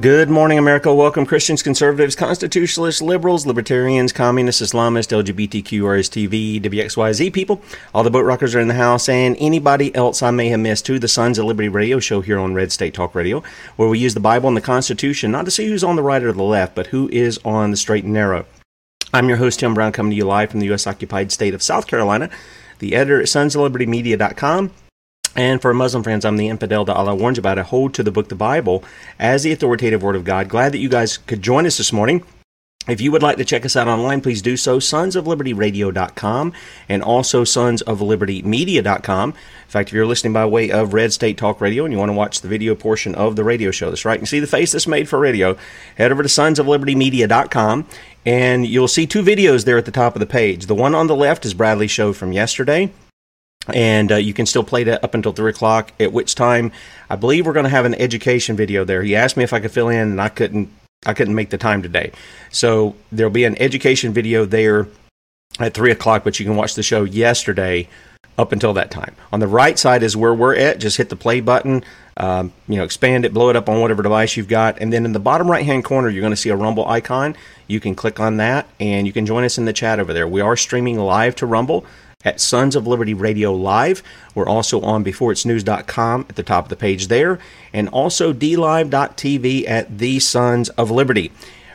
Good morning, America. Welcome, Christians, conservatives, constitutionalists, liberals, libertarians, communists, Islamists, LGBTQ, RSTV, WXYZ people. All the boat rockers are in the house, and anybody else I may have missed to the Sons of Liberty radio show here on Red State Talk Radio, where we use the Bible and the Constitution not to see who's on the right or the left, but who is on the straight and narrow. I'm your host, Tim Brown, coming to you live from the U.S. occupied state of South Carolina, the editor at sonsoflibertymedia.com. And for Muslim friends, I'm the infidel that Allah warns about. I hold to the book, the Bible, as the authoritative word of God. Glad that you guys could join us this morning. If you would like to check us out online, please do so. Sonsoflibertyradio.com and also sonsoflibertymedia.com. In fact, if you're listening by way of Red State Talk Radio and you want to watch the video portion of the radio show, that's right, and see the face that's made for radio, head over to sonsoflibertymedia.com and you'll see two videos there at the top of the page. The one on the left is Bradley's show from yesterday and uh, you can still play that up until three o'clock. At which time, I believe we're going to have an education video there. He asked me if I could fill in, and I couldn't. I couldn't make the time today, so there'll be an education video there at three o'clock. But you can watch the show yesterday up until that time. On the right side is where we're at. Just hit the play button. Um, you know, expand it, blow it up on whatever device you've got, and then in the bottom right hand corner, you're going to see a Rumble icon. You can click on that, and you can join us in the chat over there. We are streaming live to Rumble at Sons of Liberty Radio Live. We're also on beforeitsnews.com at the top of the page there, and also dlive.tv at the Sons of Liberty.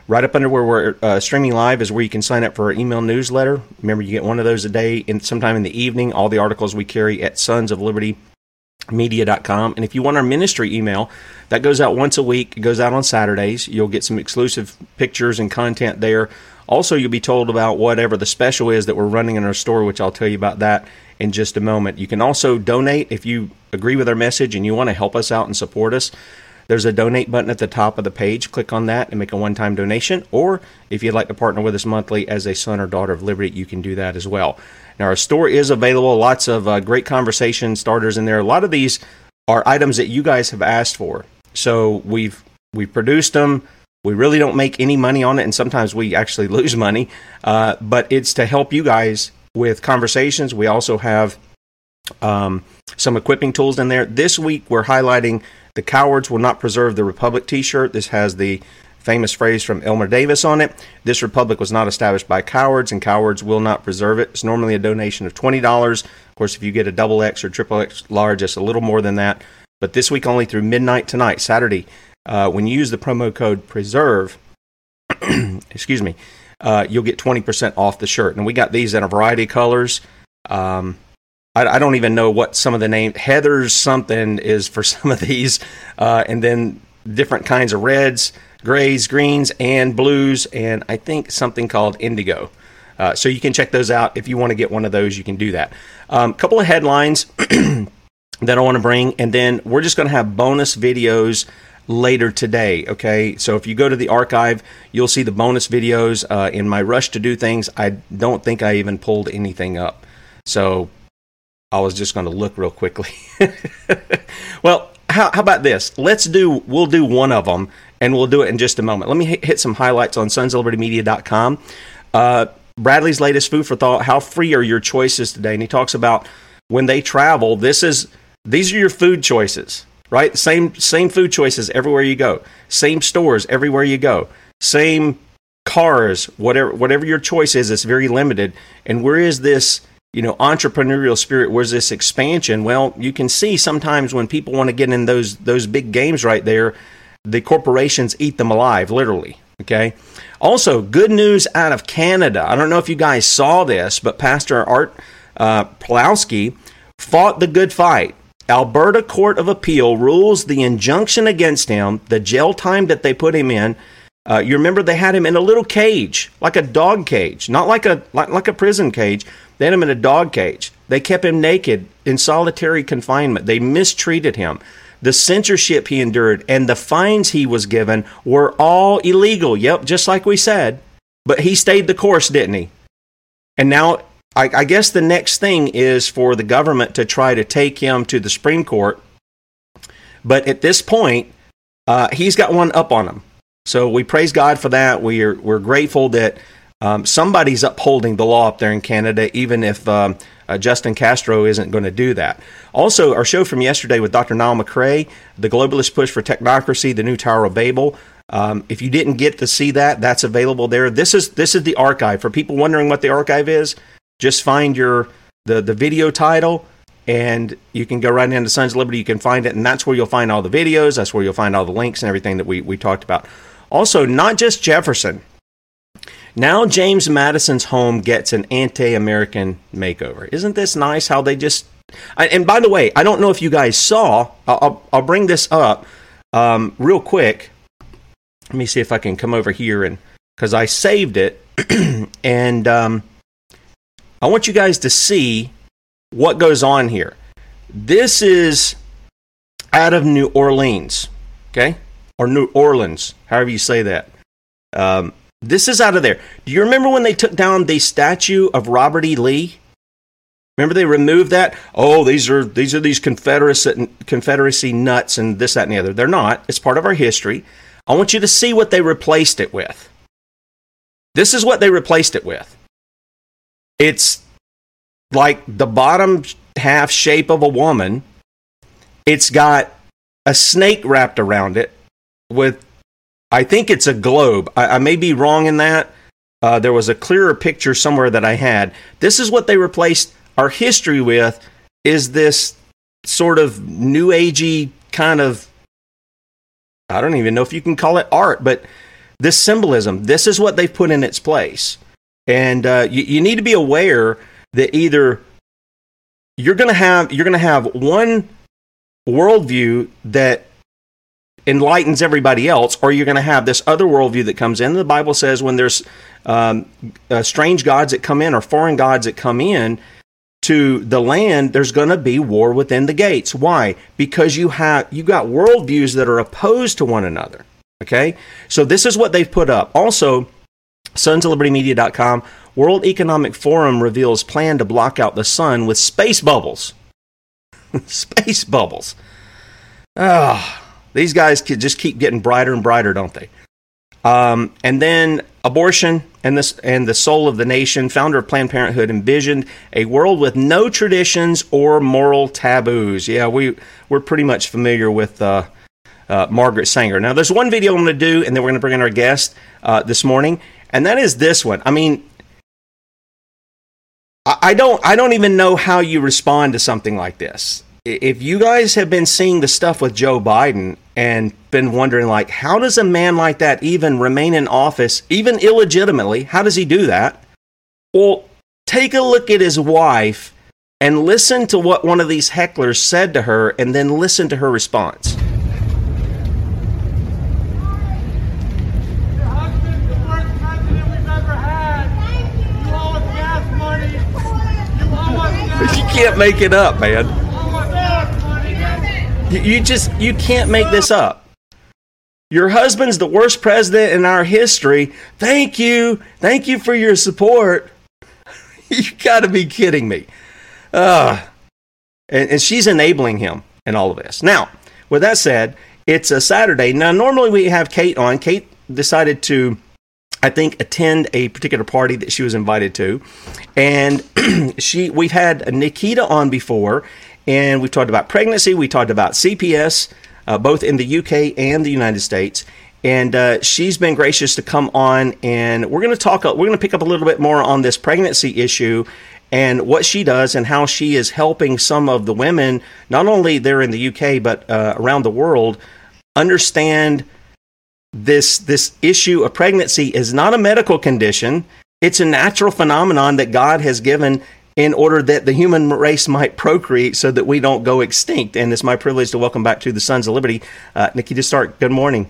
Right up under where we're uh, streaming live is where you can sign up for our email newsletter. Remember, you get one of those a day, in sometime in the evening. All the articles we carry at Sons of Liberty media.com and if you want our ministry email that goes out once a week it goes out on saturdays you'll get some exclusive pictures and content there also you'll be told about whatever the special is that we're running in our store which i'll tell you about that in just a moment you can also donate if you agree with our message and you want to help us out and support us there's a donate button at the top of the page. Click on that and make a one time donation. Or if you'd like to partner with us monthly as a son or daughter of liberty, you can do that as well. Now, our store is available. Lots of uh, great conversation starters in there. A lot of these are items that you guys have asked for. So we've we've produced them. We really don't make any money on it, and sometimes we actually lose money. Uh, but it's to help you guys with conversations. We also have um, some equipping tools in there. This week, we're highlighting the Cowards Will Not Preserve the Republic t shirt. This has the famous phrase from Elmer Davis on it. This republic was not established by cowards, and cowards will not preserve it. It's normally a donation of $20. Of course, if you get a double X or triple X large, it's a little more than that. But this week, only through midnight tonight, Saturday, uh, when you use the promo code PRESERVE, excuse me, uh, you'll get 20% off the shirt. And we got these in a variety of colors. Um, I, I, don't even know what some of the name Heather's something is for some of these, uh, and then different kinds of reds grays, greens, and blues, and I think something called indigo. Uh, so you can check those out. If you want to get one of those, you can do that. A um, couple of headlines that I want to bring, and then we're just going to have bonus videos later today. Okay, so if you go to the archive, you'll see the bonus videos. Uh, in my rush to do things, I don't think I even pulled anything up. So I was just going to look real quickly. well, how, how, about this? Let's do, we'll do one of them and we'll do it in just a moment. Let me hit some highlights on sonsoflibertymedia.com. Uh, Bradley's latest food for thought: How free are your choices today? And he talks about when they travel. This is these are your food choices, right? Same same food choices everywhere you go. Same stores everywhere you go. Same cars, whatever whatever your choice is. It's very limited. And where is this? you know entrepreneurial spirit where's this expansion well you can see sometimes when people want to get in those those big games right there the corporations eat them alive, literally. Okay. Also, good news out of Canada. I don't know if you guys saw this, but Pastor Art uh, Pawlowski fought the good fight. Alberta Court of Appeal rules the injunction against him, the jail time that they put him in. Uh, you remember they had him in a little cage, like a dog cage, not like a like, like a prison cage. They had him in a dog cage. They kept him naked in solitary confinement. They mistreated him the censorship he endured, and the fines he was given were all illegal. Yep, just like we said. But he stayed the course, didn't he? And now, I, I guess the next thing is for the government to try to take him to the Supreme Court. But at this point, uh, he's got one up on him. So we praise God for that. We're we're grateful that um, somebody's upholding the law up there in Canada, even if um, uh, Justin Castro isn't going to do that. Also, our show from yesterday with Dr. Niall McCrae, The Globalist Push for Technocracy, The New Tower of Babel. Um, if you didn't get to see that, that's available there. This is this is the archive. For people wondering what the archive is, just find your the, the video title and you can go right into Sons of Liberty. You can find it, and that's where you'll find all the videos. That's where you'll find all the links and everything that we, we talked about. Also, not just Jefferson. Now James Madison's home gets an anti-American makeover. Isn't this nice? How they just and by the way, I don't know if you guys saw. I'll, I'll bring this up um, real quick. Let me see if I can come over here and because I saved it, and um, I want you guys to see what goes on here. This is out of New Orleans, okay, or New Orleans, however you say that. Um, this is out of there. Do you remember when they took down the statue of Robert E. Lee? Remember they removed that? Oh, these are these are these Confederacy Confederacy nuts and this, that, and the other. They're not. It's part of our history. I want you to see what they replaced it with. This is what they replaced it with. It's like the bottom half shape of a woman. It's got a snake wrapped around it with I think it's a globe. I, I may be wrong in that. Uh, there was a clearer picture somewhere that I had. This is what they replaced our history with. Is this sort of new agey kind of? I don't even know if you can call it art, but this symbolism. This is what they've put in its place, and uh, you, you need to be aware that either you're going to have you're to have one worldview that enlightens everybody else, or you're going to have this other worldview that comes in. The Bible says when there's um, uh, strange gods that come in or foreign gods that come in to the land, there's going to be war within the gates. Why? Because you have you got worldviews that are opposed to one another. Okay, so this is what they've put up. Also, Liberty World Economic Forum reveals plan to block out the sun with space bubbles. space bubbles. Oh these guys could just keep getting brighter and brighter, don't they? Um, and then abortion, and this and the soul of the nation, founder of Planned Parenthood, envisioned a world with no traditions or moral taboos. Yeah, we we're pretty much familiar with uh, uh, Margaret Sanger. Now, there's one video I'm going to do, and then we're going to bring in our guest uh, this morning, and that is this one. I mean, I, I don't I don't even know how you respond to something like this. If you guys have been seeing the stuff with Joe Biden and been wondering like how does a man like that even remain in office even illegitimately how does he do that well take a look at his wife and listen to what one of these hecklers said to her and then listen to her response can't make it up man. You just you can't make this up. Your husband's the worst president in our history. Thank you. Thank you for your support. You gotta be kidding me. Uh, and, and she's enabling him in all of this. Now with that said it's a saturday. Now normally we have kate on. Kate decided to I think attend a particular party that she was invited to, and she we've had Nickita on before, and we've talked about pregnancy, we talked about CPS, uh, both in the UK and the United States. And uh, she's been gracious to come on, and we're going to talk. We're going to pick up a little bit more on this pregnancy issue and what she does and how she is helping some of the women, not only there in the UK but uh, around the world, understand this this issue of pregnancy is not a medical condition. It's a natural phenomenon that God has given in order that the human race might procreate so that we don't go extinct. And it's my privilege to welcome back to the Sons of Liberty, uh, Nickita Starck. Good morning.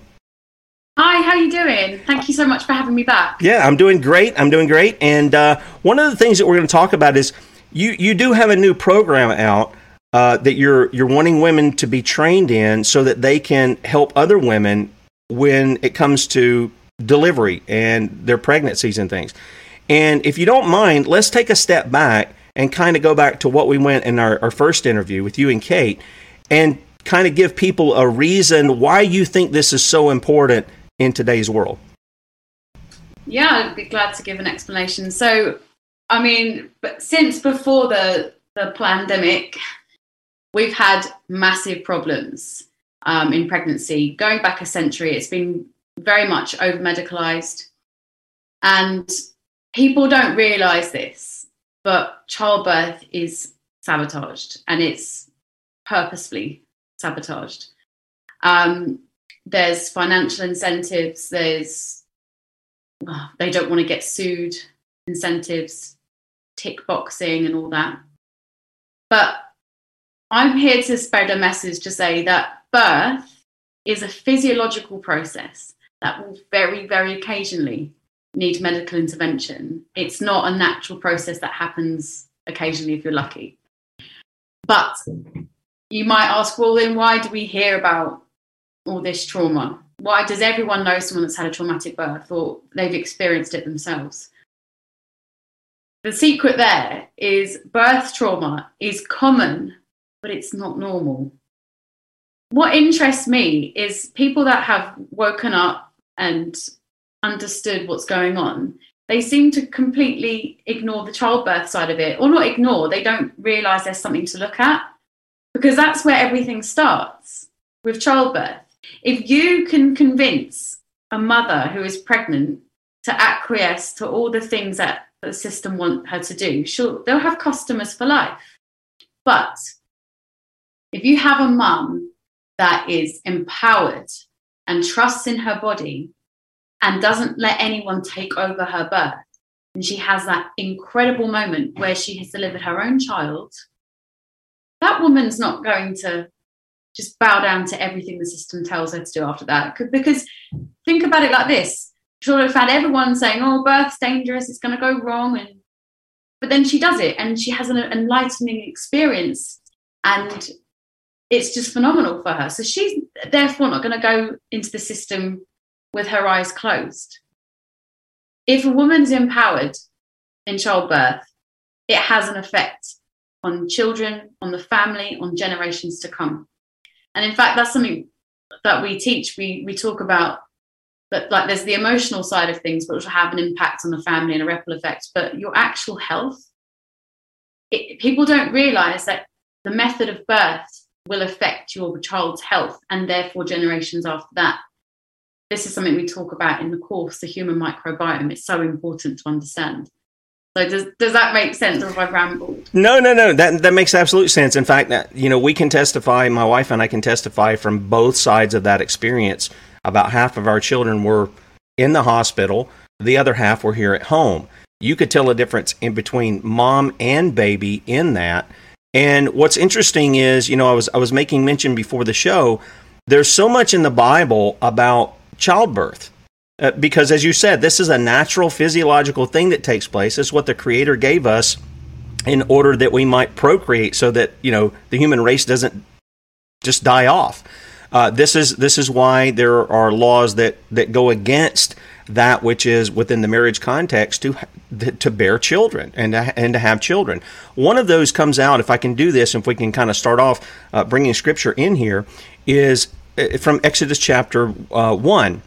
Hi, how you doing? Thank you so much for having me back. Yeah, I'm doing great. I'm doing great. And uh, one of the things that we're going to talk about is you you do have a new program out uh, that you're you're wanting women to be trained in so that they can help other women when it comes to delivery and their pregnancies and things. And if you don't mind, let's take a step back and kind of go back to what we went in our, our first interview with you and Kate and kind of give people a reason why you think this is so important in today's world. Yeah, I'd be glad to give an explanation. So, I mean, but since before the the pandemic, we've had massive problems um, in pregnancy. Going back a century, it's been very much over medicalized. And people don't realize this, but childbirth is sabotaged and it's purposefully sabotaged. Um, there's financial incentives, there's oh, they don't want to get sued, incentives, tick boxing, and all that. But I'm here to spread a message to say that birth is a physiological process that will very, very occasionally need medical intervention. It's not a natural process that happens occasionally if you're lucky. But you might ask, well, then why do we hear about all this trauma? Why does everyone know someone that's had a traumatic birth or they've experienced it themselves? The secret there is birth trauma is common, but it's not normal. What interests me is people that have woken up and understood what's going on, they seem to completely ignore the childbirth side of it, or not ignore, they don't realize there's something to look at because that's where everything starts with childbirth. If you can convince a mother who is pregnant to acquiesce to all the things that the system want her to do, she'll, they'll have customers for life. But if you have a mum that is empowered and trusts in her body and doesn't let anyone take over her birth. And she has that incredible moment where she has delivered her own child. That woman's not going to just bow down to everything the system tells her to do after that. Because think about it like this she'll have had everyone saying, oh, birth's dangerous, it's going to go wrong. And but then she does it and she has an enlightening experience and it's just phenomenal for her. So she's therefore not going to go into the system with her eyes closed. If a woman's empowered in childbirth, it has an effect on children, on the family, on generations to come. And in fact, that's something that we teach. We, we talk about that, like there's the emotional side of things, which will have an impact on the family and a ripple effect. But your actual health, it, people don't realize that the method of birth will affect your child's health and therefore generations after that. This is something we talk about in the course, the human microbiome. It's so important to understand. So does does that make sense, or have I rambled? No, no, no. That that makes absolute sense. In fact, that, you know, we can testify. My wife and I can testify from both sides of that experience. About half of our children were in the hospital. The other half were here at home. You could tell a difference in between mom and baby in that. And what's interesting is, you know, I was I was making mention before the show. There's so much in the Bible about childbirth uh, because, as you said, this is a natural physiological thing that takes place. It's what the Creator gave us in order that we might procreate, so that you know the human race doesn't just die off. Uh, this is this is why there are laws that that go against that which is within the marriage context to to bear children and to, and to have children. One of those comes out if I can do this, if we can kind of start off uh, bringing scripture in here, is uh, from Exodus chapter uh, one.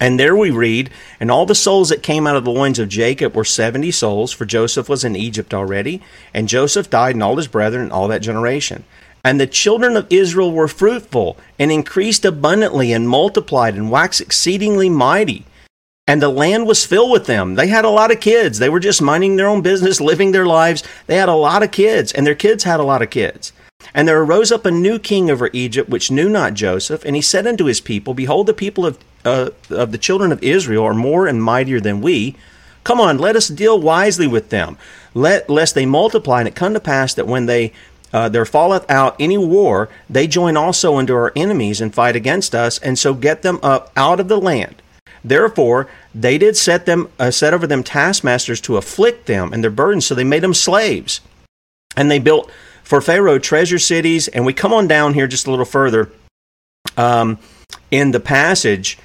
And there we read, and all the souls that came out of the loins of Jacob were seventy souls, for Joseph was in Egypt already, and Joseph died, and all his brethren, and all that generation. And the children of Israel were fruitful, and increased abundantly, and multiplied, and waxed exceedingly mighty. And the land was filled with them. They had a lot of kids. They were just minding their own business, living their lives. They had a lot of kids, and their kids had a lot of kids. And there arose up a new king over Egypt, which knew not Joseph. And he said unto his people, Behold, the people of, uh, of the children of Israel are more and mightier than we. Come on, let us deal wisely with them, let, lest they multiply. And it come to pass that when they uh, there falleth out any war, they join also unto our enemies and fight against us, and so get them up out of the land. Therefore, they did set them uh, set over them taskmasters to afflict them and their burdens, so they made them slaves. And they built for Pharaoh treasure cities. And we come on down here just a little further um, in the passage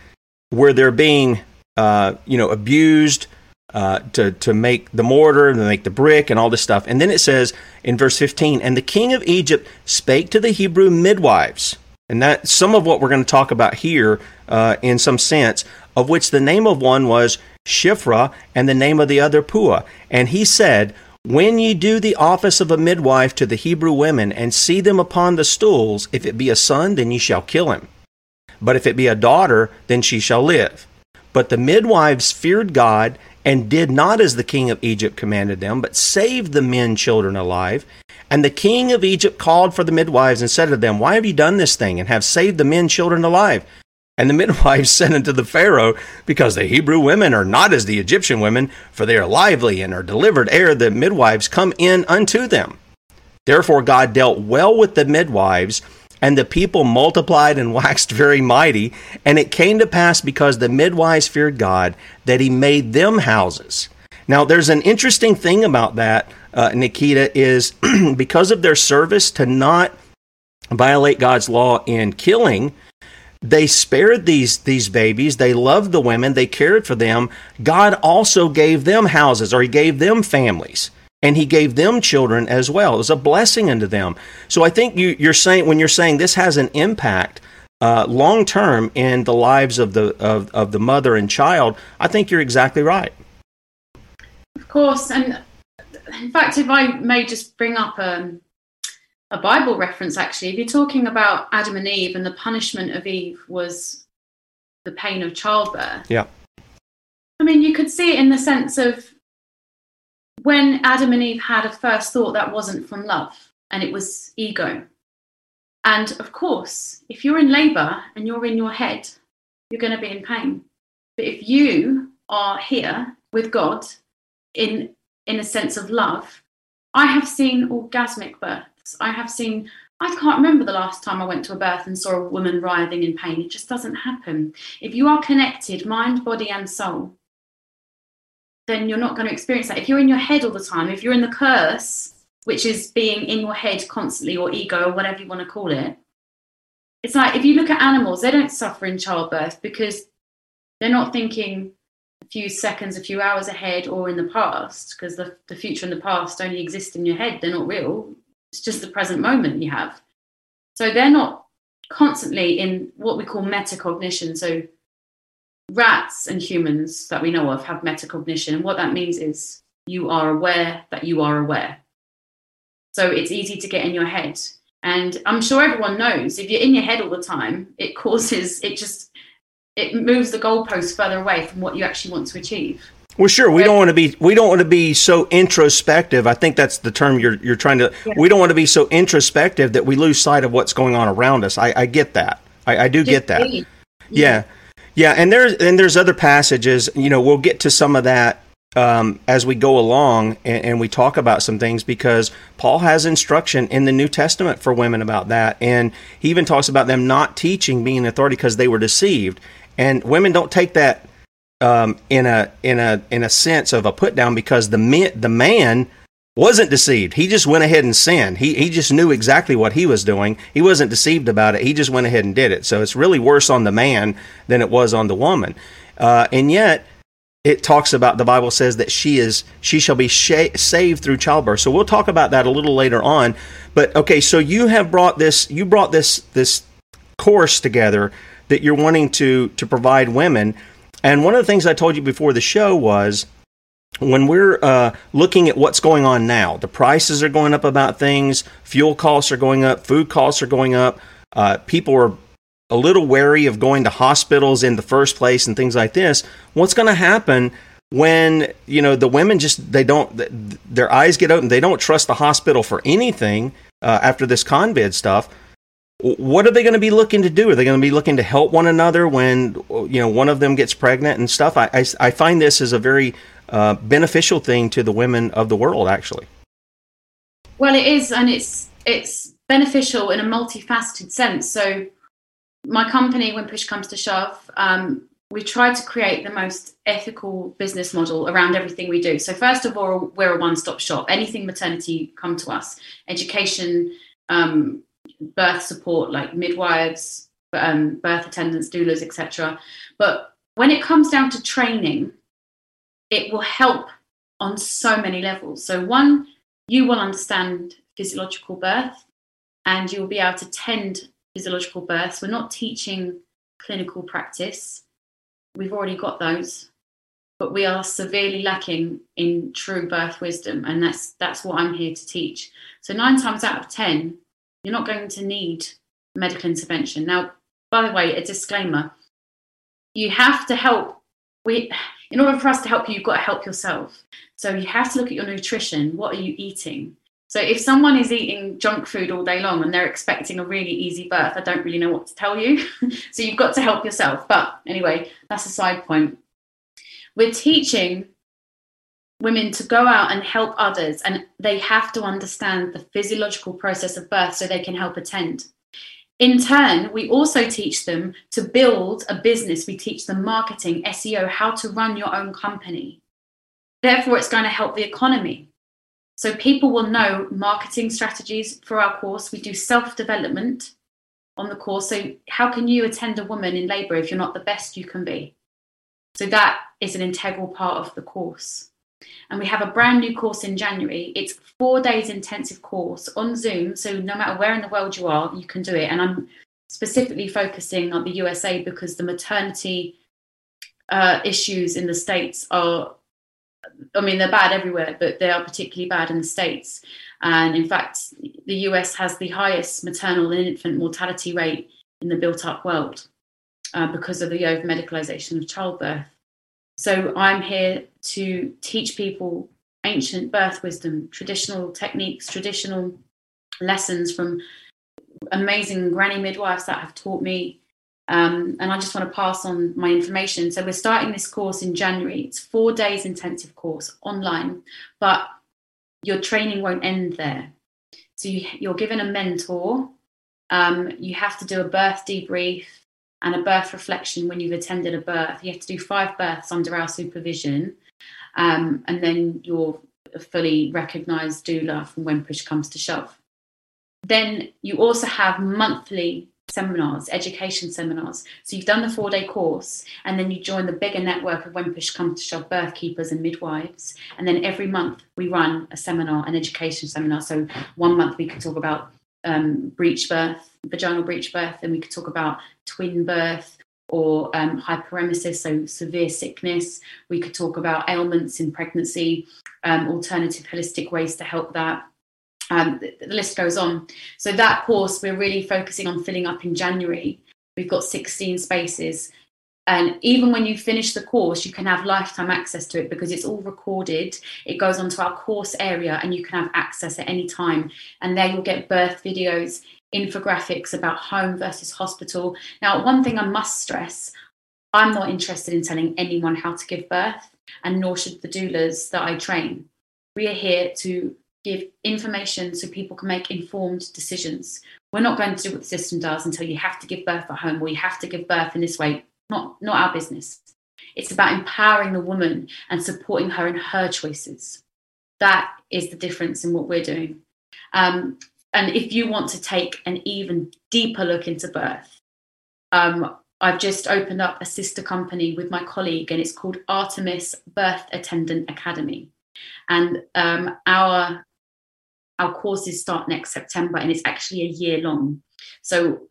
where they're being, uh, you know, abused uh, to to make the mortar and to make the brick and all this stuff. And then it says in verse 15, and the king of Egypt spake to the Hebrew midwives. And that some of what we're going to talk about here, uh, in some sense, of which the name of one was Shiphrah, and the name of the other Puah. And he said, when ye do the office of a midwife to the Hebrew women, and see them upon the stools, if it be a son, then ye shall kill him. But if it be a daughter, then she shall live. But the midwives feared God, and did not as the king of Egypt commanded them, but saved the men children alive. And the king of Egypt called for the midwives and said to them, Why have you done this thing, and have saved the men children alive? And the midwives said unto the Pharaoh, Because the Hebrew women are not as the Egyptian women, for they are lively and are delivered ere the midwives come in unto them. Therefore God dealt well with the midwives, and the people multiplied and waxed very mighty. And it came to pass, because the midwives feared God, that he made them houses. Now, there's an interesting thing about that, uh, Nickita, is because of their service to not violate God's law in killing they spared these these babies they loved the women they cared for them god also gave them houses or he gave them families and he gave them children as well it was a blessing unto them so i think you, you're saying when you're saying this has an impact uh, long term in the lives of the of, of the mother and child i think you're exactly right of course and in fact if i may just bring up um, a Bible reference, actually. If you're talking about Adam and Eve and the punishment of Eve was the pain of childbirth. Yeah. I mean, you could see it in the sense of when Adam and Eve had a first thought that wasn't from love and it was ego. And of course, if you're in labor and you're in your head, you're going to be in pain. But if you are here with God in in a sense of love, I have seen orgasmic births. I have seen, I can't remember the last time I went to a birth and saw a woman writhing in pain. It just doesn't happen. If you are connected, mind, body, and soul, then you're not going to experience that. If you're in your head all the time, if you're in the curse, which is being in your head constantly, or ego, or whatever you want to call it, it's like if you look at animals, they don't suffer in childbirth because they're not thinking a few seconds, a few hours ahead or in the past, because the, the future and the past only exist in your head. They're not real. It's just the present moment you have. So they're not constantly in what we call metacognition. So rats and humans that we know of have metacognition. And what that means is you are aware that you are aware. So it's easy to get in your head. And I'm sure everyone knows if you're in your head all the time, it causes, it just, it moves the goalpost further away from what you actually want to achieve. Well, sure. We don't want to be we don't want to be so introspective. I think that's the term you're you're trying to. Yeah. We don't want to be so introspective that we lose sight of what's going on around us. I, I get that. I, I do get that. Yeah. yeah. Yeah, and there's and there's other passages. You know, we'll get to some of that um, as we go along and, and, we talk about some things because Paul has instruction in the New Testament for women about that, and he even talks about them not teaching being authority because they were deceived. And women don't take that um, in a in a in a sense of a put down because the man, the man wasn't deceived. He just went ahead and sinned. He he just knew exactly what he was doing. He wasn't deceived about it. He just went ahead and did it. So it's really worse on the man than it was on the woman. Uh, and yet it talks about the Bible says that she is she shall be sh- saved through childbirth. So we'll talk about that a little later on. But okay, so you have brought this you brought this this course together that you're wanting to to provide women and one of the things I told you before the show was when we're uh, looking at what's going on now, the prices are going up about things, fuel costs are going up, food costs are going up, uh, people are a little wary of going to hospitals in the first place and things like this. What's going to happen when you know the women just they don't their eyes get open, they don't trust the hospital for anything uh, after this COVID stuff? what are they going to be looking to do? Are they going to be looking to help one another when you know one of them gets pregnant and stuff? I, I, I find this as a very uh, beneficial thing to the women of the world, actually. Well, it is, and it's it's beneficial in a multifaceted sense. So, my company, when push comes to shove, um, we try to create the most ethical business model around everything we do. So, first of all, we're a one-stop shop. Anything maternity, come to us. Education. Um, birth support like midwives, um, birth attendants, doulas, etc. But when it comes down to training, it will help on so many levels. So, one, you will understand physiological birth and you will be able to tend physiological births. We're not teaching clinical practice, we've already got those. But we are severely lacking in true birth wisdom, and that's that's what I'm here to teach. So nine times out of ten, you're not going to need medical intervention. Now, by the way, a disclaimer you have to help. We, in order for us to help you, you've got to help yourself. So you have to look at your nutrition. What are you eating? So if someone is eating junk food all day long and they're expecting a really easy birth, I don't really know what to tell you. so you've got to help yourself. But anyway, that's a side point. We're teaching women to go out and help others and they have to understand the physiological process of birth so they can help attend in turn we also teach them to build a business. We teach them marketing seo how to run your own company. Therefore it's going to help the economy. So people will know marketing strategies for our course. We do self development on the course. So how can you attend a woman in labor if you're not the best you can be? So that is an integral part of the course and we have a brand new course in January. It's four days intensive course on Zoom. So no matter where in the world you are, you can do it. And I'm specifically focusing on the USA because the maternity uh, issues in the States are, I mean, they're bad everywhere, but they are particularly bad in the States. And in fact, the US has the highest maternal and infant mortality rate in the built up world uh, because of the over medicalization of childbirth. So I'm here to teach people ancient birth wisdom, traditional techniques, traditional lessons from amazing granny midwives that have taught me. Um, and I just want to pass on my information. So we're starting this course in January. It's four days intensive course online, but your training won't end there. So you, are given a mentor. Um, you have to do a birth debrief and a birth reflection when you've attended a birth. You have to do five births under our supervision, um, and then you're a fully recognised doula from when push comes to shove. Then you also have monthly seminars, education seminars. So you've done the four day course, and then you join the bigger network of when push comes to shove birth keepers and midwives. And then every month we run a seminar, an education seminar. So one month we could talk about um, breech birth, vaginal breech birth, and we could talk about twin birth, or um, hyperemesis, so severe sickness. We could talk about ailments in pregnancy, um, alternative holistic ways to help that. Um, the, the list goes on. So that course, we're really focusing on filling up in January. We've got 16 spaces. And even when you finish the course, you can have lifetime access to it because it's all recorded. It goes onto our course area and you can have access at any time. And there you'll get birth videos, infographics about home versus hospital. Now, one thing I must stress I'm not interested in telling anyone how to give birth, and nor should the doulas that I train. We are here to give information so people can make informed decisions. We're not going to do what the system does until you have to give birth at home or you have to give birth in this way. Not, not our business. It's about empowering the woman and supporting her in her choices. That is the difference in what we're doing. Um, and if you want to take an even deeper look into birth, um, I've just opened up a sister company with my colleague, and it's called Artemis Birth Attendant Academy. And um, our our courses start next September, and it's actually a year long. So,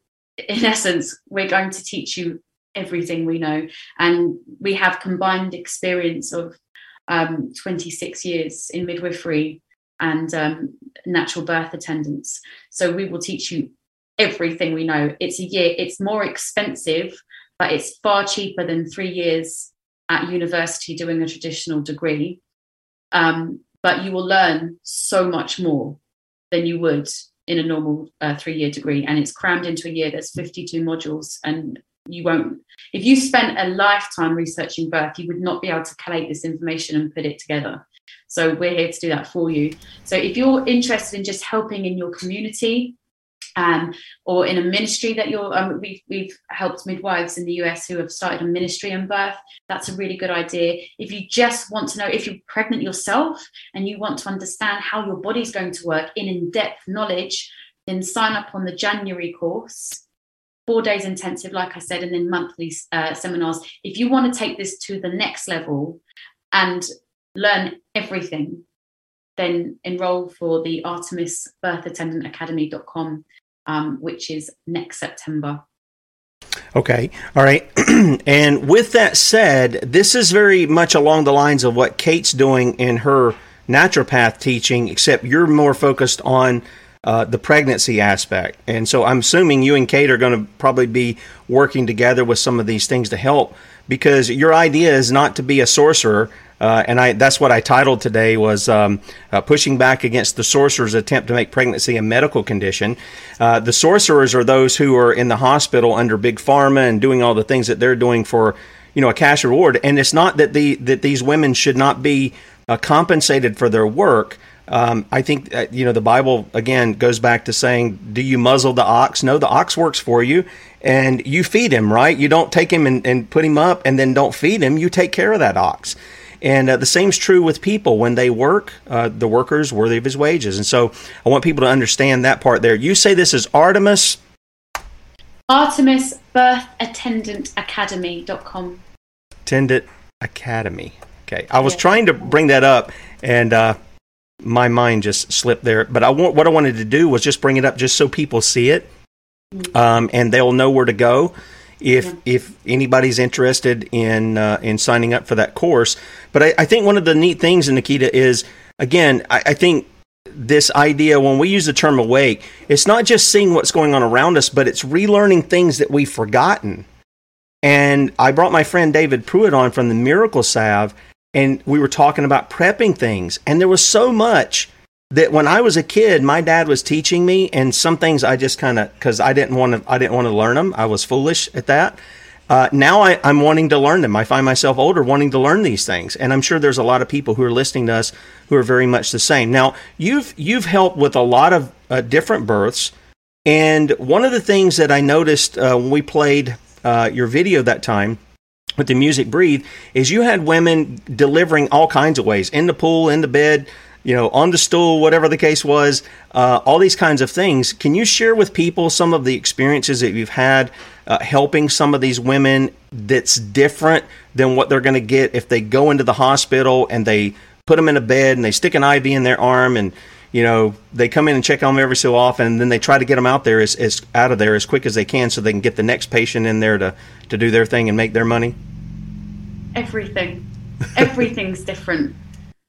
in essence, we're going to teach you everything we know, and we have combined experience of um, 26 years in midwifery and um, natural birth attendants. So we will teach you everything we know. It's a year, it's more expensive, but it's far cheaper than three years at university doing a traditional degree. Um, but you will learn so much more than you would in a normal uh, three year degree. And it's crammed into a year. There's 52 modules, and you won't, if you spent a lifetime researching birth, you would not be able to collate this information and put it together. So we're here to do that for you. So if you're interested in just helping in your community, um, or in a ministry that you're, um, we've, we've helped midwives in the US who have started a ministry in birth. That's a really good idea. If you just want to know if you're pregnant yourself and you want to understand how your body's going to work in in depth knowledge, then sign up on the January course. Four days intensive, like I said, and then monthly uh, seminars. If you want to take this to the next level and learn everything, then enroll for the Artemis Birth Attendant Academy.com, um, which is next September. Okay. All right. and with that said, this is very much along the lines of what Kate's doing in her naturopath teaching, except you're more focused on uh, the pregnancy aspect. And so I'm assuming you and Kate are going to probably be working together with some of these things to help because your idea is not to be a sorcerer. Uh, and I, that's what I titled today was um, uh, pushing back against the sorcerer's attempt to make pregnancy a medical condition. Uh, the sorcerers are those who are in the hospital under big pharma and doing all the things that they're doing for, you know, a cash reward. And it's not that the that these women should not be uh, compensated for their work. Um, I think uh, you know the Bible again goes back to saying, "Do you muzzle the ox?" No, the ox works for you, and you feed him. Right? You don't take him and, and put him up, and then don't feed him. You take care of that ox. And uh, the same is true with people. When they work, uh, the worker is worthy of his wages. And so I want people to understand that part there. You say this is Artemis? Artemis Birth Attendant Academy.com. Attendant Academy. Okay. I was yeah. trying to bring that up and uh, my mind just slipped there. But I want, what I wanted to do was just bring it up just so people see it mm. um, and they'll know where to go if yeah. if anybody's interested in uh, in signing up for that course. But I, I, think one of the neat things, in Nickita, is again, I, I, think this idea when we use the term awake, it's not just seeing what's going on around us, but it's relearning things that we've forgotten. And I brought my friend David Pruitt on from the Miracle Salve, and we were talking about prepping things, and there was so much that when I was a kid, my dad was teaching me, and some things I just kind of because I didn't want to I didn't want to learn them. I was foolish at that. Uh, now I, am wanting to learn them. I find myself older wanting to learn these things, and I'm sure there's a lot of people who are listening to us who are very much the same. Now you've you've helped with a lot of uh, different births, and one of the things that I noticed uh, when we played uh, your video that time with the music breathe is you had women delivering all kinds of ways in the pool, in the bed you know, on the stool, whatever the case was, uh, all these kinds of things. Can you share with people some of the experiences that you've had uh, helping some of these women that's different than what they're going to get if they go into the hospital and they put them in a bed and they stick an IV in their arm and you know, they come in and check on them every so often, and then they try to get them out there as, as out of there as quick as they can, so they can get the next patient in there to to do their thing and make their money. Everything, everything's different.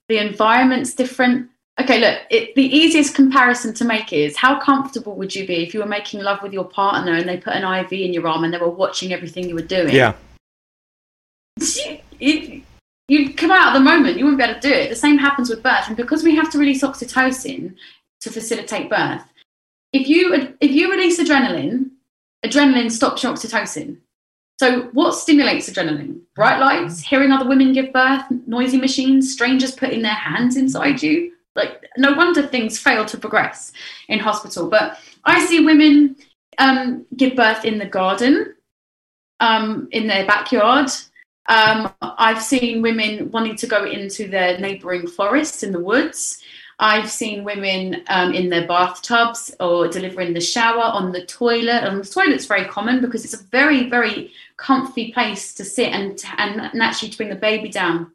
The environment's different. Okay, look, it, the easiest comparison to make is how comfortable would you be if you were making love with your partner and they put an IV in your arm and they were watching everything you were doing? Yeah. You, you come out at the moment, you wouldn't be able to do it. The same happens with birth. And because we have to release oxytocin to facilitate birth, if you if you release adrenaline, adrenaline stops your oxytocin. So what stimulates adrenaline? Bright lights, hearing other women give birth, noisy machines, strangers putting their hands inside you. Like no wonder things fail to progress in hospital. But I see women um, give birth in the garden, um, in their backyard, um, I've seen women wanting to go into their neighbouring forests in the woods. I've seen women um, in their bathtubs or delivering the shower on the toilet. And the toilet's very common because it's a very, very comfy place to sit and, and naturally to bring the baby down.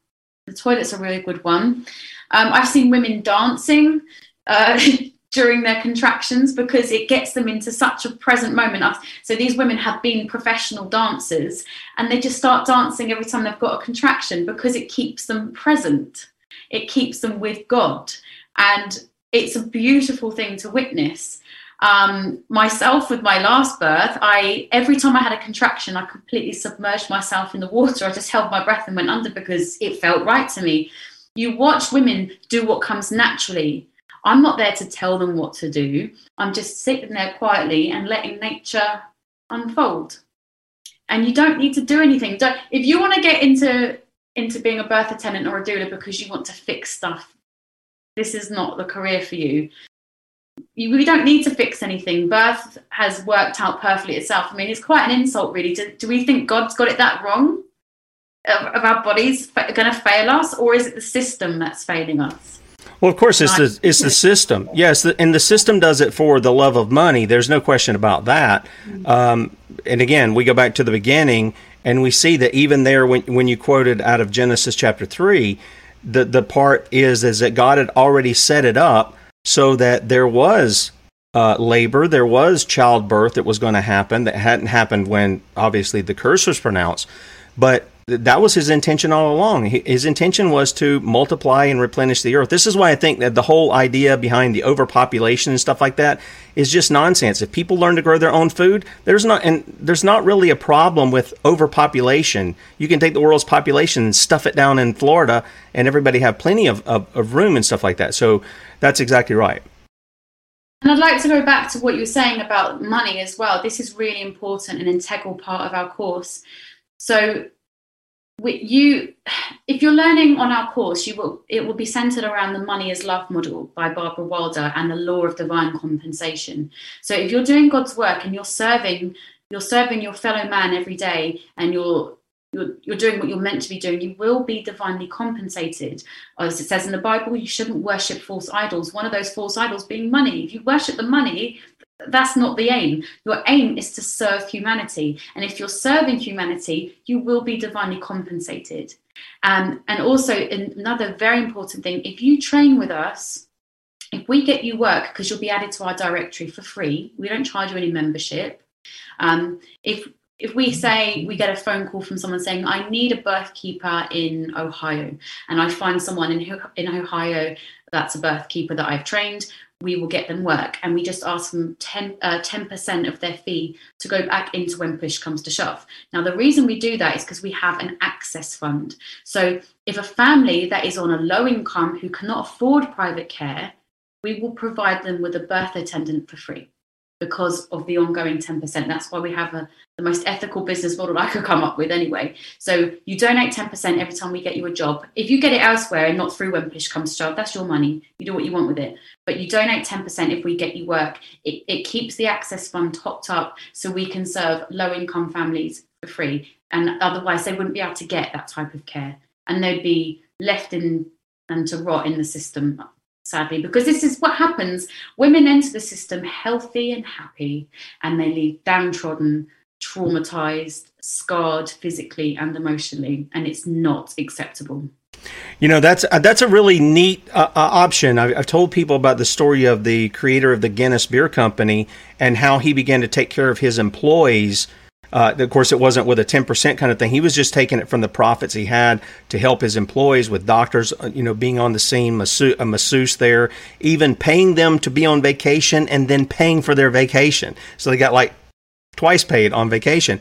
The toilet's a really good one. Um, I've seen women dancing. Uh, during their contractions because it gets them into such a present moment. So these women have been professional dancers and they just start dancing every time they've got a contraction because it keeps them present. It keeps them with God. And it's a beautiful thing to witness. Um, myself with my last birth, I every time I had a contraction, I completely submerged myself in the water. I just held my breath and went under because it felt right to me. You watch women do what comes naturally I'm not there to tell them what to do. I'm just sitting there quietly and letting nature unfold. And you don't need to do anything. Don't, if you want to get into into being a birth attendant or a doula because you want to fix stuff, this is not the career for you. you we don't need to fix anything. Birth has worked out perfectly itself. I mean, it's quite an insult, really. Do, do we think God's got it that wrong? Of, of our bodies going to fail us, or is it the system that's failing us? Well, of course, it's the it's the system. Yes, the, and the system does it for the love of money. There's no question about that. Um, and again, we go back to the beginning, and we see that even there, when when you quoted out of Genesis chapter three, the the part is is that God had already set it up so that there was uh, labor, there was childbirth that was going to happen that hadn't happened when obviously the curse was pronounced, but that was his intention all along. His intention was to multiply and replenish the earth. This is why I think that the whole idea behind the overpopulation and stuff like that is just nonsense. If people learn to grow their own food, there's not and there's not really a problem with overpopulation. You can take the world's population and stuff it down in Florida, and everybody have plenty of, of, of room and stuff like that. So that's exactly right. And I'd like to go back to what you were saying about money as well. This is really important and integral part of our course. So you if you're learning on our course you will it will be centered around the money as love model by barbara wilder and the law of divine compensation so if you're doing god's work and you're serving you're serving your fellow man every day and you're you're, you're doing what you're meant to be doing, you will be divinely compensated. Oh, as it says in the Bible, you shouldn't worship false idols. One of those false idols being money. If you worship the money, that's not the aim. Your aim is to serve humanity. And if you're serving humanity, you will be divinely compensated. Um, and also, another very important thing if you train with us, if we get you work, because you'll be added to our directory for free, we don't charge you any membership. Um, if if we say we get a phone call from someone saying i need a birth keeper in ohio and i find someone in, in ohio that's a birth keeper that i've trained we will get them work. And we just ask them 10, uh, 10% of their fee to go back into when push comes to shove. Now, the reason we do that is because we have an access fund. So if a family that is on a low income who cannot afford private care, we will provide them with a birth attendant for free because of the ongoing 10%. That's why we have a, the most ethical business model I could come up with anyway. So you donate 10% every time we get you a job. If you get it elsewhere and not through when push comes to shove, that's your money. You do what you want with it. But you donate 10% if we get you work. It, it keeps the access fund topped up so we can serve low income families for free. And otherwise, they wouldn't be able to get that type of care. And they'd be left in and to rot in the system sadly, because this is what happens. Women enter the system healthy and happy, and they leave downtrodden, traumatized, scarred physically and emotionally, and it's not acceptable. You know that's uh, that's a really neat uh, uh, option. I've, I've, told people about the story of the creator of the Guinness Beer Company and how he began to take care of his employees. Uh, of course, it wasn't with a ten percent kind of thing. He was just taking it from the profits he had to help his employees with doctors, uh, you know, being on the scene, masseuse, a masseuse there, even paying them to be on vacation and then paying for their vacation. So they got like twice paid on vacation.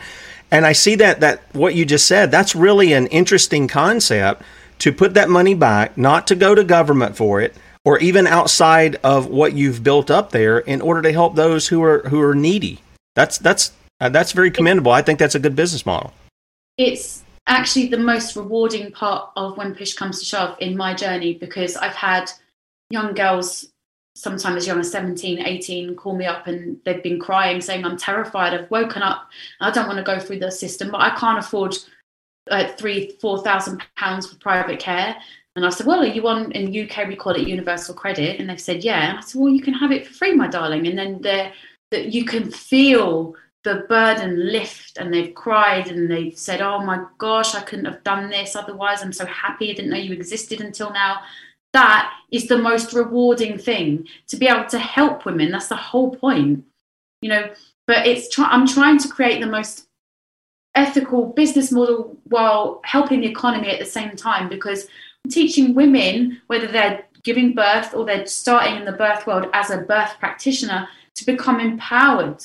And I see that that what you just said, that's really an interesting concept to put that money back, not to go to government for it, or even outside of what you've built up there in order to help those who are who are needy. That's that's uh, that's very commendable. I think that's a good business model. It's actually the most rewarding part of when push comes to shove in my journey because I've had young girls sometimes as young as 17 18 call me up and they've been crying saying i'm terrified i've woken up i don't want to go through the system but i can't afford uh, three, four thousand pounds for private care. And I said, well, are you on in UK we call it universal credit? And they've said, yeah. And I said, well, you can have it for free, my darling. And then that you can feel the burden lift and they've cried and they've said, oh my gosh, I couldn't have done this. Otherwise, I'm so happy I didn't know you existed until now. That is the most rewarding thing to be able to help women. That's the whole point, you know. But it's try- I'm trying to create the most ethical business model while helping the economy at the same time because I'm teaching women, whether they're giving birth or they're starting in the birth world as a birth practitioner, to become empowered,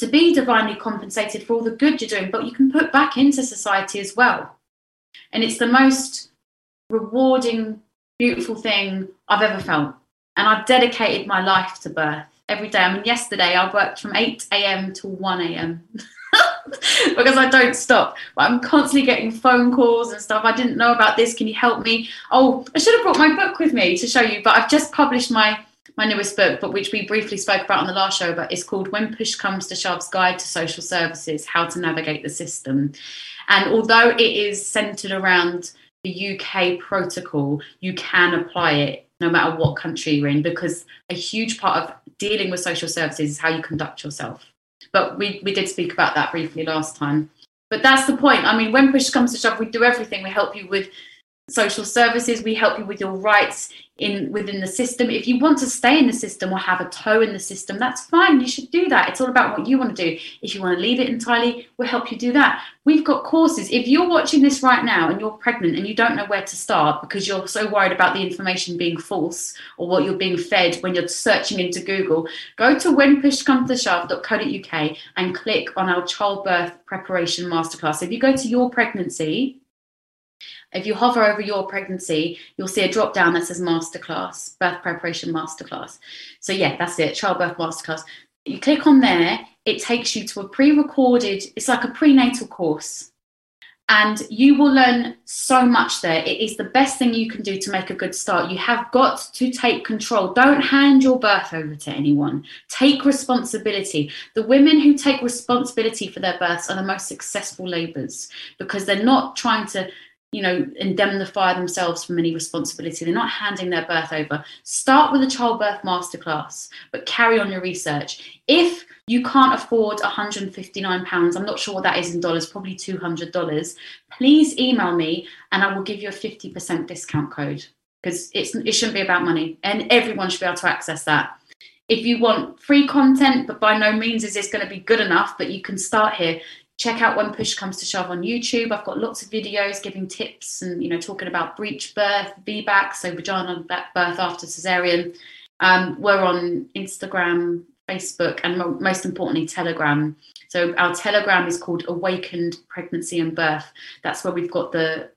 to be divinely compensated for all the good you're doing, but you can put back into society as well. And it's the most rewarding, beautiful thing I've ever felt. And I've dedicated my life to birth every day. I mean, yesterday I worked from 8 a.m. to 1 a.m. because I don't stop. But I'm constantly getting phone calls and stuff. I didn't know about this. Can you help me? Oh, I should have brought my book with me to show you, but I've just published my my newest book, but which we briefly spoke about on the last show. But it's called "When Push Comes to Shove's Guide to Social Services: How to Navigate the System." And although it is centered around the UK protocol, you can apply it no matter what country you're in because a huge part of dealing with social services is how you conduct yourself. But we, we did speak about that briefly last time. But that's the point. I mean, when push comes to shove, we do everything. We help you with social services. We help you with your rights in within the system. If you want to stay in the system or have a toe in the system, that's fine. You should do that. It's all about what you want to do. If you want to leave it entirely, we'll help you do that. We've got courses. If you're watching this right now and you're pregnant and you don't know where to start because you're so worried about the information being false or what you're being fed when you're searching into Google, go to whenpushcometoshove.co.uk and click on our childbirth preparation masterclass. If you go to your pregnancy, if you hover over your pregnancy, you'll see a drop down that says masterclass, birth preparation masterclass. So, yeah, that's it, childbirth masterclass. You click on there, it takes you to a pre recorded, it's like a prenatal course. And you will learn so much there. It is the best thing you can do to make a good start. You have got to take control. Don't hand your birth over to anyone. Take responsibility. The women who take responsibility for their births are the most successful labours because they're not trying to you know, indemnify themselves from any responsibility. They're not handing their birth over. Start with a childbirth masterclass, but carry on your research. If you can't afford £159, I'm not sure what that is in dollars, probably $200, please email me and I will give you a 50% discount code because it shouldn't be about money and everyone should be able to access that. If you want free content, but by no means is this going to be good enough, but you can start here check out when push comes to shove on youtube i've got lots of videos giving tips and you know talking about breech birth vbac so vagina birth after cesarean um, we're on instagram facebook and mo- most importantly telegram so our telegram is called awakened pregnancy and birth that's where we've got the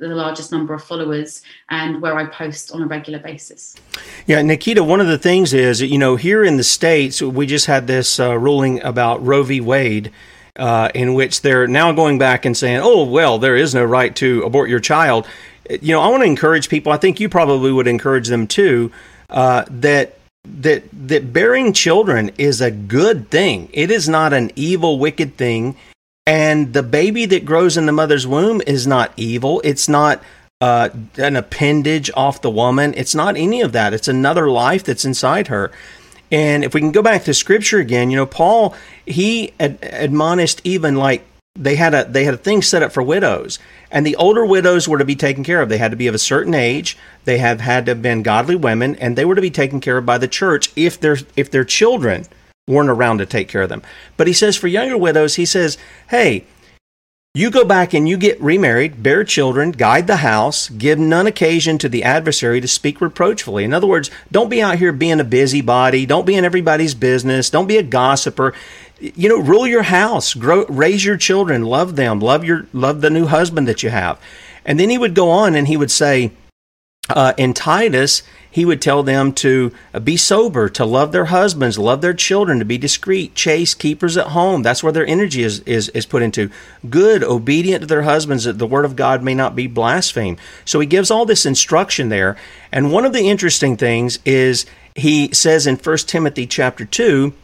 the largest number of followers and where I post on a regular basis. Yeah, Nickita, one of the things is, you know, here in the States, we just had this uh, ruling about Roe v. Wade uh, in which they're now going back and saying, oh, well, there is no right to abort your child. You know, I want to encourage people, I think you probably would encourage them too, uh, that that that bearing children is a good thing. It is not an evil, wicked thing. And the baby that grows in the mother's womb is not evil. It's not uh, an appendage off the woman. It's not any of that. It's another life that's inside her. And if we can go back to scripture again, you know, Paul, he ad- admonished even like they had a they had a thing set up for widows. And the older widows were to be taken care of. They had to be of a certain age. They have had to have been godly women and they were to be taken care of by the church if their if their children weren't around to take care of them. But he says for younger widows he says hey you go back and you get remarried, bear children, guide the house, give none occasion to the adversary to speak reproachfully. In other words, don't be out here being a busybody. Don't be in everybody's business. Don't be a gossiper. You know, rule your house, grow, raise your children, love them, love your, love the new husband that you have. And then he would go on and he would say, uh, in Titus, he would tell them to uh, be sober, to love their husbands, love their children, to be discreet, chaste, keepers at home. That's where their energy is, is, is put into. Good, obedient to their husbands, that the word of God may not be blasphemed. So he gives all this instruction there. And one of the interesting things is he says in 1 Timothy chapter 2,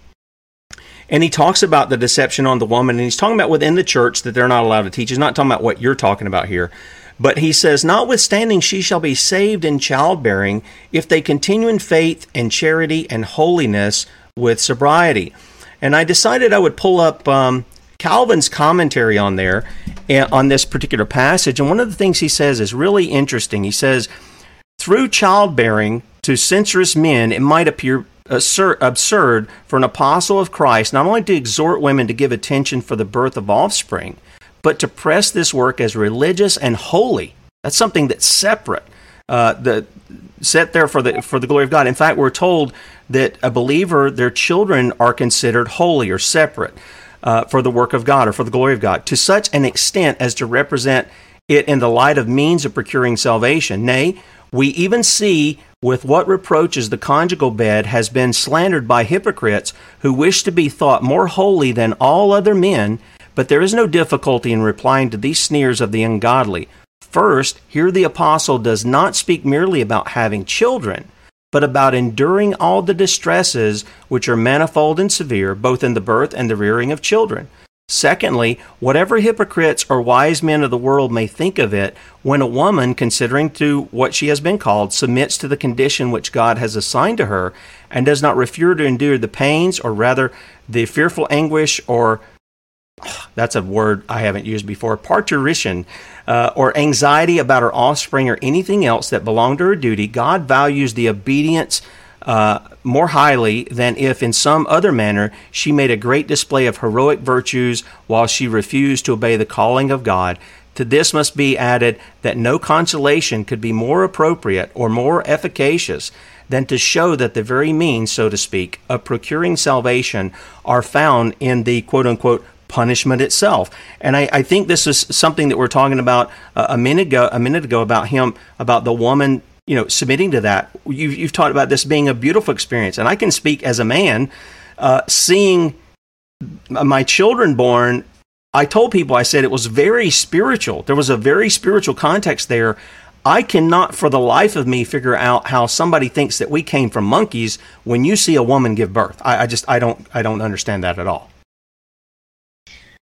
and he talks about the deception on the woman, and he's talking about within the church that they're not allowed to teach. He's not talking about what you're talking about here. But he says, Notwithstanding, she shall be saved in childbearing if they continue in faith and charity and holiness with sobriety. And I decided I would pull up um, Calvin's commentary on there, eh, on this particular passage. And one of the things he says is really interesting. He says, Through childbearing to censorious men, it might appear absurd for an apostle of Christ not only to exhort women to give attention for the birth of offspring, but to press this work as religious and holy. That's something that's separate. Uh, the set there for the for the glory of God. In fact, we're told that a believer, their children are considered holy or separate uh, for the work of God or for the glory of God, to such an extent as to represent it in the light of means of procuring salvation. Nay, we even see with what reproaches the conjugal bed has been slandered by hypocrites who wish to be thought more holy than all other men but there is no difficulty in replying to these sneers of the ungodly. First, here the apostle does not speak merely about having children, but about enduring all the distresses which are manifold and severe, both in the birth and the rearing of children. Secondly, whatever hypocrites or wise men of the world may think of it, when a woman, considering to what she has been called, submits to the condition which God has assigned to her, and does not refuse to endure the pains, or rather the fearful anguish or that's a word I haven't used before, parturition, uh, or anxiety about her offspring or anything else that belonged to her duty, God values the obedience uh, more highly than if in some other manner she made a great display of heroic virtues while she refused to obey the calling of God. To this must be added that no consolation could be more appropriate or more efficacious than to show that the very means, so to speak, of procuring salvation are found in the quote unquote punishment itself. And I, I think this is something that we're talking about uh, a minute ago, a minute ago about him, about the woman, you know, submitting to that. You've, you've talked about this being a beautiful experience, and I can speak as a man, uh, seeing my children born. I told people, I said it was very spiritual. There was a very spiritual context there. I cannot for the life of me figure out how somebody thinks that we came from monkeys when you see a woman give birth. I, I just I don't I don't understand that at all.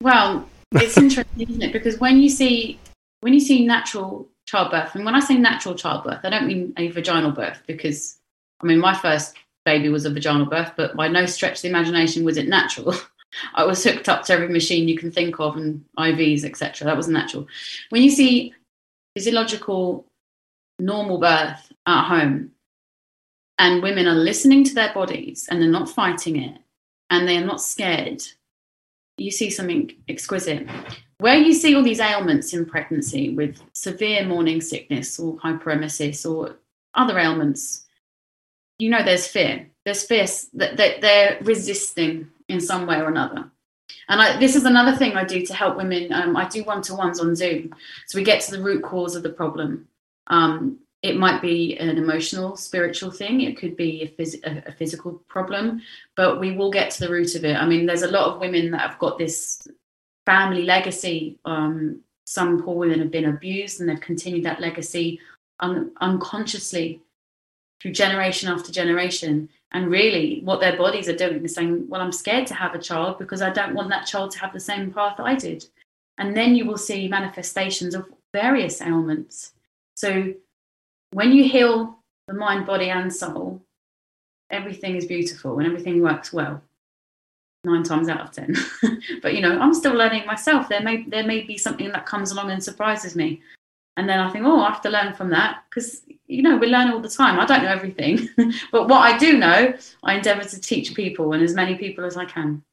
Well, it's interesting, isn't it? Because when you see when you see natural childbirth, and when I say natural childbirth, I don't mean a vaginal birth because I mean my first baby was a vaginal birth, but by no stretch of the imagination was it natural. I was hooked up to every machine you can think of and IVs, etc. That was natural. When you see physiological normal birth at home and women are listening to their bodies and they're not fighting it and they are not scared you see something exquisite. Where you see all these ailments in pregnancy with severe morning sickness or hyperemesis or other ailments, you know there's fear. There's fear that they're resisting in some way or another. And I, this is another thing I do to help women. Um, I do one to ones on Zoom. So we get to the root cause of the problem. Um, it might be an emotional, spiritual thing. It could be a, phys- a, physical problem, but we will get to the root of it. I mean, there's a lot of women that have got this family legacy. Um, some poor women have been abused and they've continued that legacy un- unconsciously through generation after generation. And really, what their bodies are doing is saying, Well, I'm scared to have a child because I don't want that child to have the same path I did. And then you will see manifestations of various ailments. So when you heal the mind, body, and soul, everything is beautiful and everything works well nine times out of ten. but you know, I'm still learning myself. There may there may be something that comes along and surprises me, and then I think, oh, I have to learn from that because you know we learn all the time. I don't know everything, but what I do know, I endeavour to teach people and as many people as I can.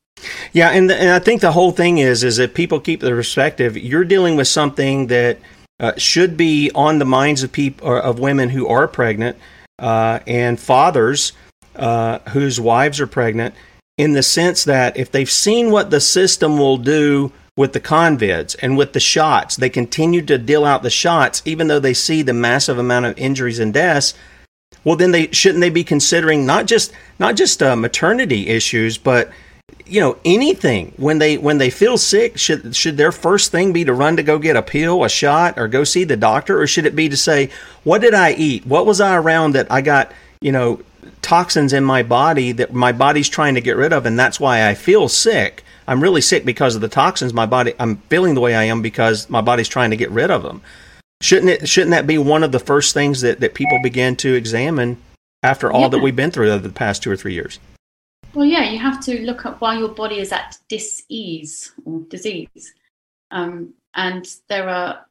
Yeah, and the, and I think the whole thing is is that people keep the perspective. You're dealing with something that uh, should be on the minds of people of women who are pregnant uh, and fathers uh, whose wives are pregnant in the sense that if they've seen what the system will do with the convids and with the shots, they continue to deal out the shots, even though they see the massive amount of injuries and deaths. Well, then they shouldn't they be considering not just not just uh, maternity issues, but you know anything when they when they feel sick should should their first thing be to run to go get a pill a shot or go see the doctor or should it be to say what did i eat what was i around that i got you know toxins in my body that my body's trying to get rid of, and that's why I feel sick. I'm really sick because of the toxins. My body, I'm feeling the way I am because my body's trying to get rid of them. Shouldn't it? Shouldn't that be one of the first things that, that people begin to examine after all yeah. that we've been through over the past two or three years? Well, yeah, you have to look at why your body is at dis-ease or disease, um, and there are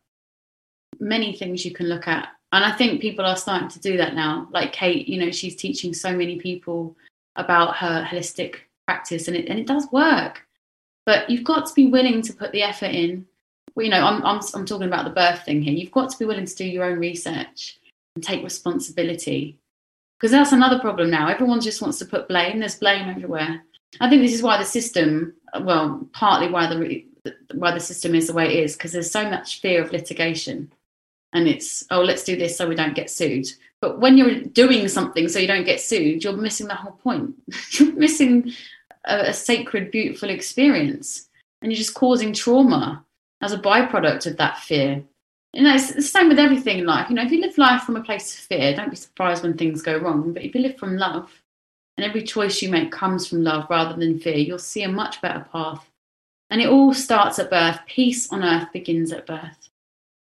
many things you can look at and I think people are starting to do that now. Like Kate, you know, she's teaching so many people about her holistic practice, and it and it does work. But you've got to be willing to put the effort in. Well, you know, I'm I'm I'm talking about the birth thing here. You've got to be willing to do your own research and take responsibility, because that's another problem now. Everyone just wants to put blame. There's blame everywhere. I think this is why the system, well, partly why the why the system is the way it is, because there's so much fear of litigation and it's oh let's do this so we don't get sued but when you're doing something so you don't get sued you're missing the whole point you're missing a, a, sacred beautiful experience and you're just causing trauma as a byproduct of that fear you know it's the same with everything in life you know if you live life from a place of fear don't be surprised when things go wrong but if you live from love and every choice you make comes from love rather than fear you'll see a much better path and it all starts at birth peace on earth begins at birth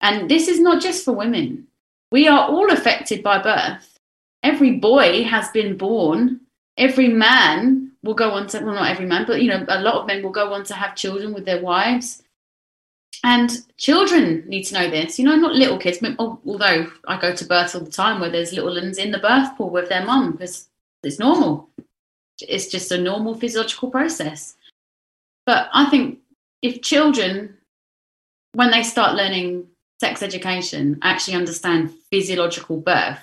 and this is not just for women. We are all affected by birth. Every boy has been born. Every man will go on to, well, not every man, but you know, a lot of men will go on to have children with their wives. And children need to know this, you know, not little kids, but, although I go to births all the time where there's little ones in the birth pool with their mum because it's normal. It's just a normal physiological process. But I think if children, when they start learning sex education actually understand physiological birth,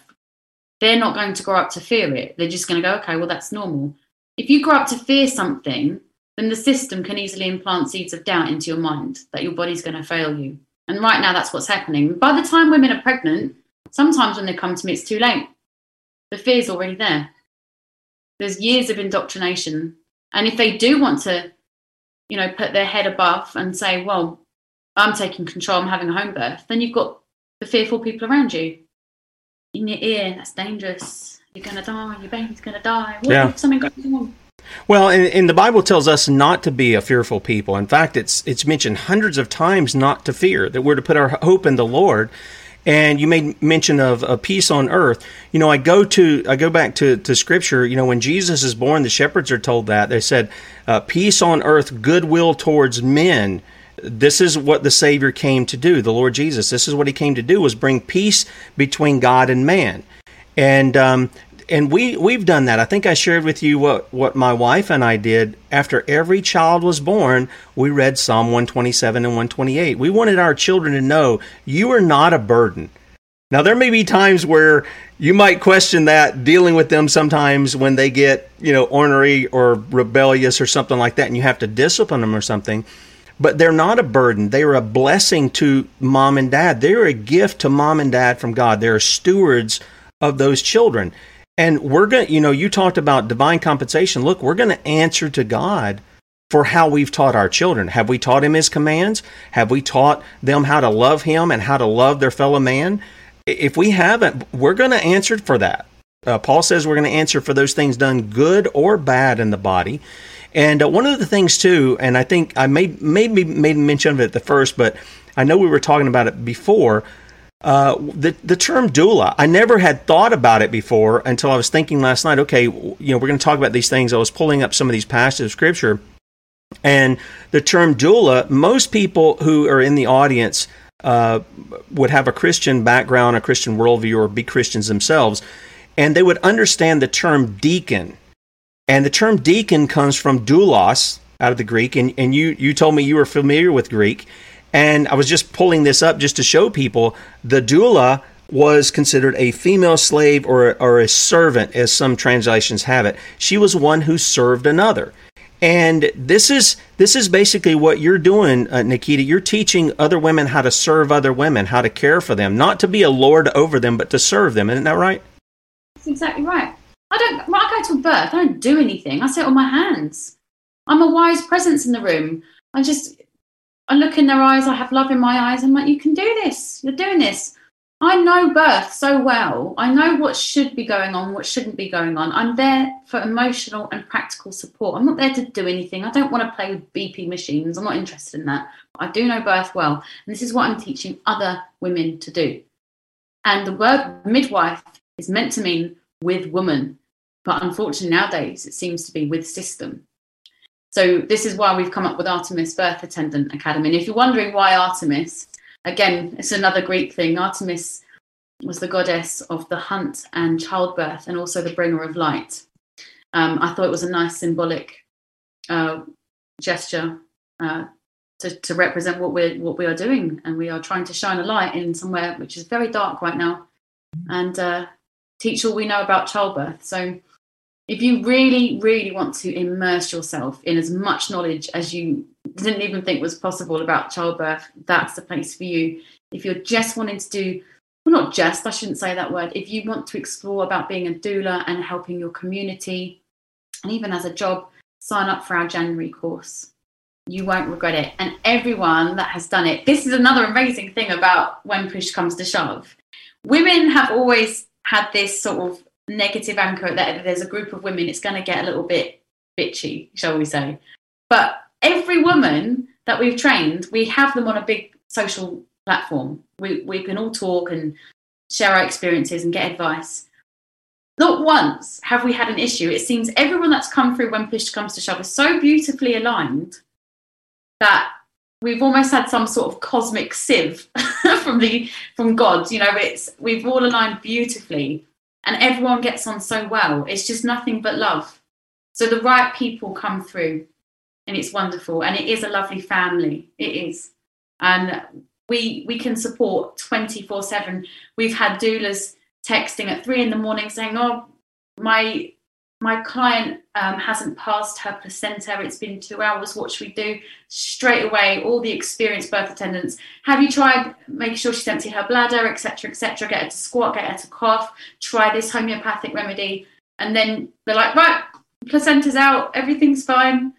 they're not going to grow up to fear it. They're just going to go, okay, well, that's normal. If you grow up to fear something, then the system can easily implant seeds of doubt into your mind that your body's going to fail you. And right now, that's what's happening. By the time women are pregnant, sometimes when they come to me, it's too late. The fear's already there. There's years of indoctrination. And if they do want to, you know, put their head above and say, well, I'm taking control, I'm having a home birth, then you've got the fearful people around you in your ear. That's dangerous. You're going to die. Your baby's going to die. What yeah. if something goes wrong? Well, and, and, the Bible tells us not to be a fearful people. In fact, it's it's mentioned hundreds of times not to fear. That we're to put our hope in the Lord. And you made mention of a peace on earth. You know, I go to I go back to, to Scripture. You know, when Jesus is born, the shepherds are told that they said, uh, "Peace on earth, goodwill towards men." this is what the savior came to do the lord jesus this is what he came to do was bring peace between god and man and um, and we we've done that i think i shared with you what what my wife and i did after every child was born we read psalm 127 and 128 we wanted our children to know you are not a burden now there may be times where you might question that dealing with them sometimes when they get you know ornery or rebellious or something like that and you have to discipline them or something but they're not a burden. They are a blessing to mom and dad. They're a gift to mom and dad from God. They're stewards of those children. And we're going to, you know, you talked about divine compensation. Look, we're going to answer to God for how we've taught our children. Have we taught him his commands? Have we taught them how to love him and how to love their fellow man? If we haven't, we're going to answer for that. Uh, Paul says we're going to answer for those things done good or bad in the body. And uh, one of the things too, and I think I made maybe made mention of it at the first, but I know we were talking about it before. Uh, the the term doula. I never had thought about it before until I was thinking last night. Okay, you know, we're going to talk about these things. I was pulling up some of these passages of scripture, and the term doula. Most people who are in the audience uh, would have a Christian background, a Christian worldview, or be Christians themselves, and they would understand the term deacon. And the term deacon comes from doulos out of the Greek, and, and you you told me you were familiar with Greek. And I was just pulling this up just to show people the doula was considered a female slave or, or a servant, as some translations have it. She was one who served another. And this is this is basically what you're doing, uh, Nickita. You're teaching other women how to serve other women, how to care for them, not to be a lord over them, but to serve them. Isn't that right? That's exactly right. I don't. When I go to birth, I don't do anything. I sit on my hands. I'm a wise presence in the room. I just I look in their eyes, I have love in my eyes. I'm like, you can do this. You're doing this. I know birth so well. I know what should be going on, what shouldn't be going on. I'm there for emotional and practical support. I'm not there to do anything. I don't want to play with BP machines. I'm not interested in that. I do know birth well. And this is what I'm teaching other women to do. And the word midwife is meant to mean with woman. But unfortunately, nowadays, it seems to be with system. So this is why we've come up with Artemis Birth Attendant Academy. And if you're wondering why Artemis, again, it's another Greek thing. Artemis was the goddess of the hunt and childbirth, and also the bringer of light. Um, I thought it was a nice symbolic uh, gesture uh, to, to represent what we're what we are doing, and we are trying to shine a light in somewhere which is very dark right now, and uh, teach all we know about childbirth. So if you really, really want to immerse yourself in as much knowledge as you didn't even think was possible about childbirth, that's the place for you. If you're just wanting to do, well, not just, I shouldn't say that word, if you want to explore about being a doula and helping your community, and even as a job, sign up for our January course. You won't regret it. And everyone that has done it, this is another amazing thing about when push comes to shove. Women have always had this sort of negative anchor that there's a group of women, it's going to get a little bit bitchy, shall we say. But every woman that we've trained, we have them on a big social platform. We, we can all talk and share our experiences and get advice. Not once have we had an issue. It seems everyone that's come through when push comes to shove is so beautifully aligned that we've almost had some sort of cosmic sieve from the from God. You know, it's we've all aligned beautifully and everyone gets on so well. It's just nothing but love. So the right people come through, and it's wonderful. And it is a lovely family. It is, and we we can support twenty four seven. We've had doulas texting at three in the morning saying, "Oh, my my client um, hasn't passed her placenta. It's been two hours. What should we do? Straight away, all the experienced birth attendants. Have you tried making sure she's emptied her bladder, etc., etc.? Get her to squat, get her to cough. Try this homeopathic remedy, and then they're like, right, placenta's out. Everything's fine.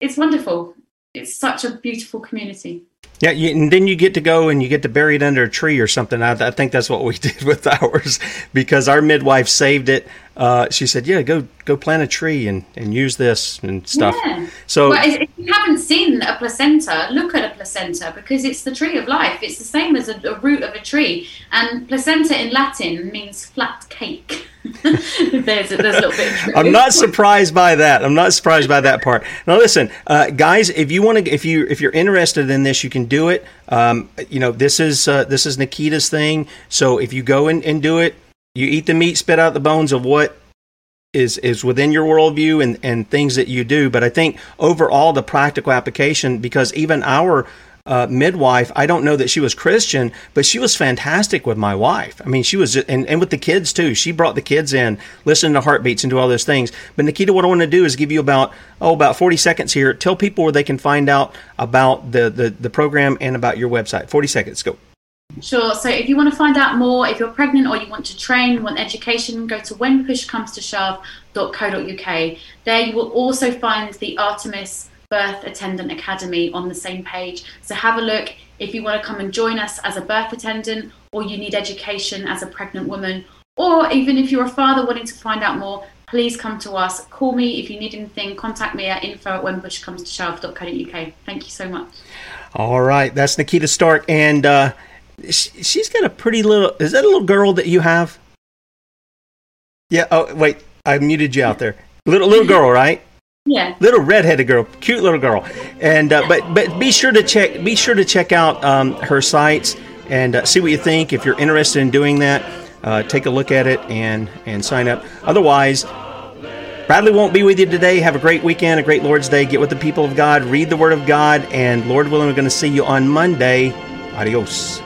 It's wonderful. It's such a beautiful community. Yeah, you, and then you get to go and you get to bury it under a tree or something. I, I think that's what we did with ours because our midwife saved it. Uh, she said, "Yeah, go go plant a tree and, and use this and stuff." Yeah. So, well, if you haven't seen a placenta, look at a placenta because it's the tree of life. It's the same as a, a root of a tree, and placenta in Latin means flat cake. there's, a, there's a little bit. I'm not surprised by that. I'm not surprised by that part. Now, listen, uh, guys, if you want to, if you if you're interested in this, you can do it. Um, you know, this is uh, this is Nickita's thing. So if you go in and do it, you eat the meat, spit out the bones of what is is within your worldview and and things that you do. But I think overall the practical application, because even our uh, midwife, I don't know that she was Christian, but she was fantastic with my wife. I mean, she was, and, and with the kids too. She brought the kids in, listening to heartbeats and do all those things. But Nickita, what I want to do is give you about, oh, about 40 seconds here. Tell people where they can find out about the, the, the program and about your website. 40 seconds, go. Sure. So if you want to find out more, if you're pregnant or you want to train, want education, go to whenpushcomestoshove.co.uk. There you will also find the Artemis Birth Attendant Academy on the same page. So have a look if you want to come and join us as a birth attendant, or you need education as a pregnant woman, or even if you're a father wanting to find out more, please come to us. Call me if you need anything. Contact me at info at whenpushcomestoshove.co.uk. Thank you so much. All right, that's Nickita Starck, and uh, she's got a pretty little. Is that a little girl that you have? Yeah. Oh, wait. I muted you out there. Little little girl, right? Yeah. Little redheaded girl, cute little girl, and uh, but but be sure to check be sure to check out um, her sites and uh, see what you think. If you're interested in doing that, uh, take a look at it and and sign up. Otherwise, Bradley won't be with you today. Have a great weekend, a great Lord's Day. Get with the people of God, read the Word of God, and Lord willing, we're going to see you on Monday. Adios.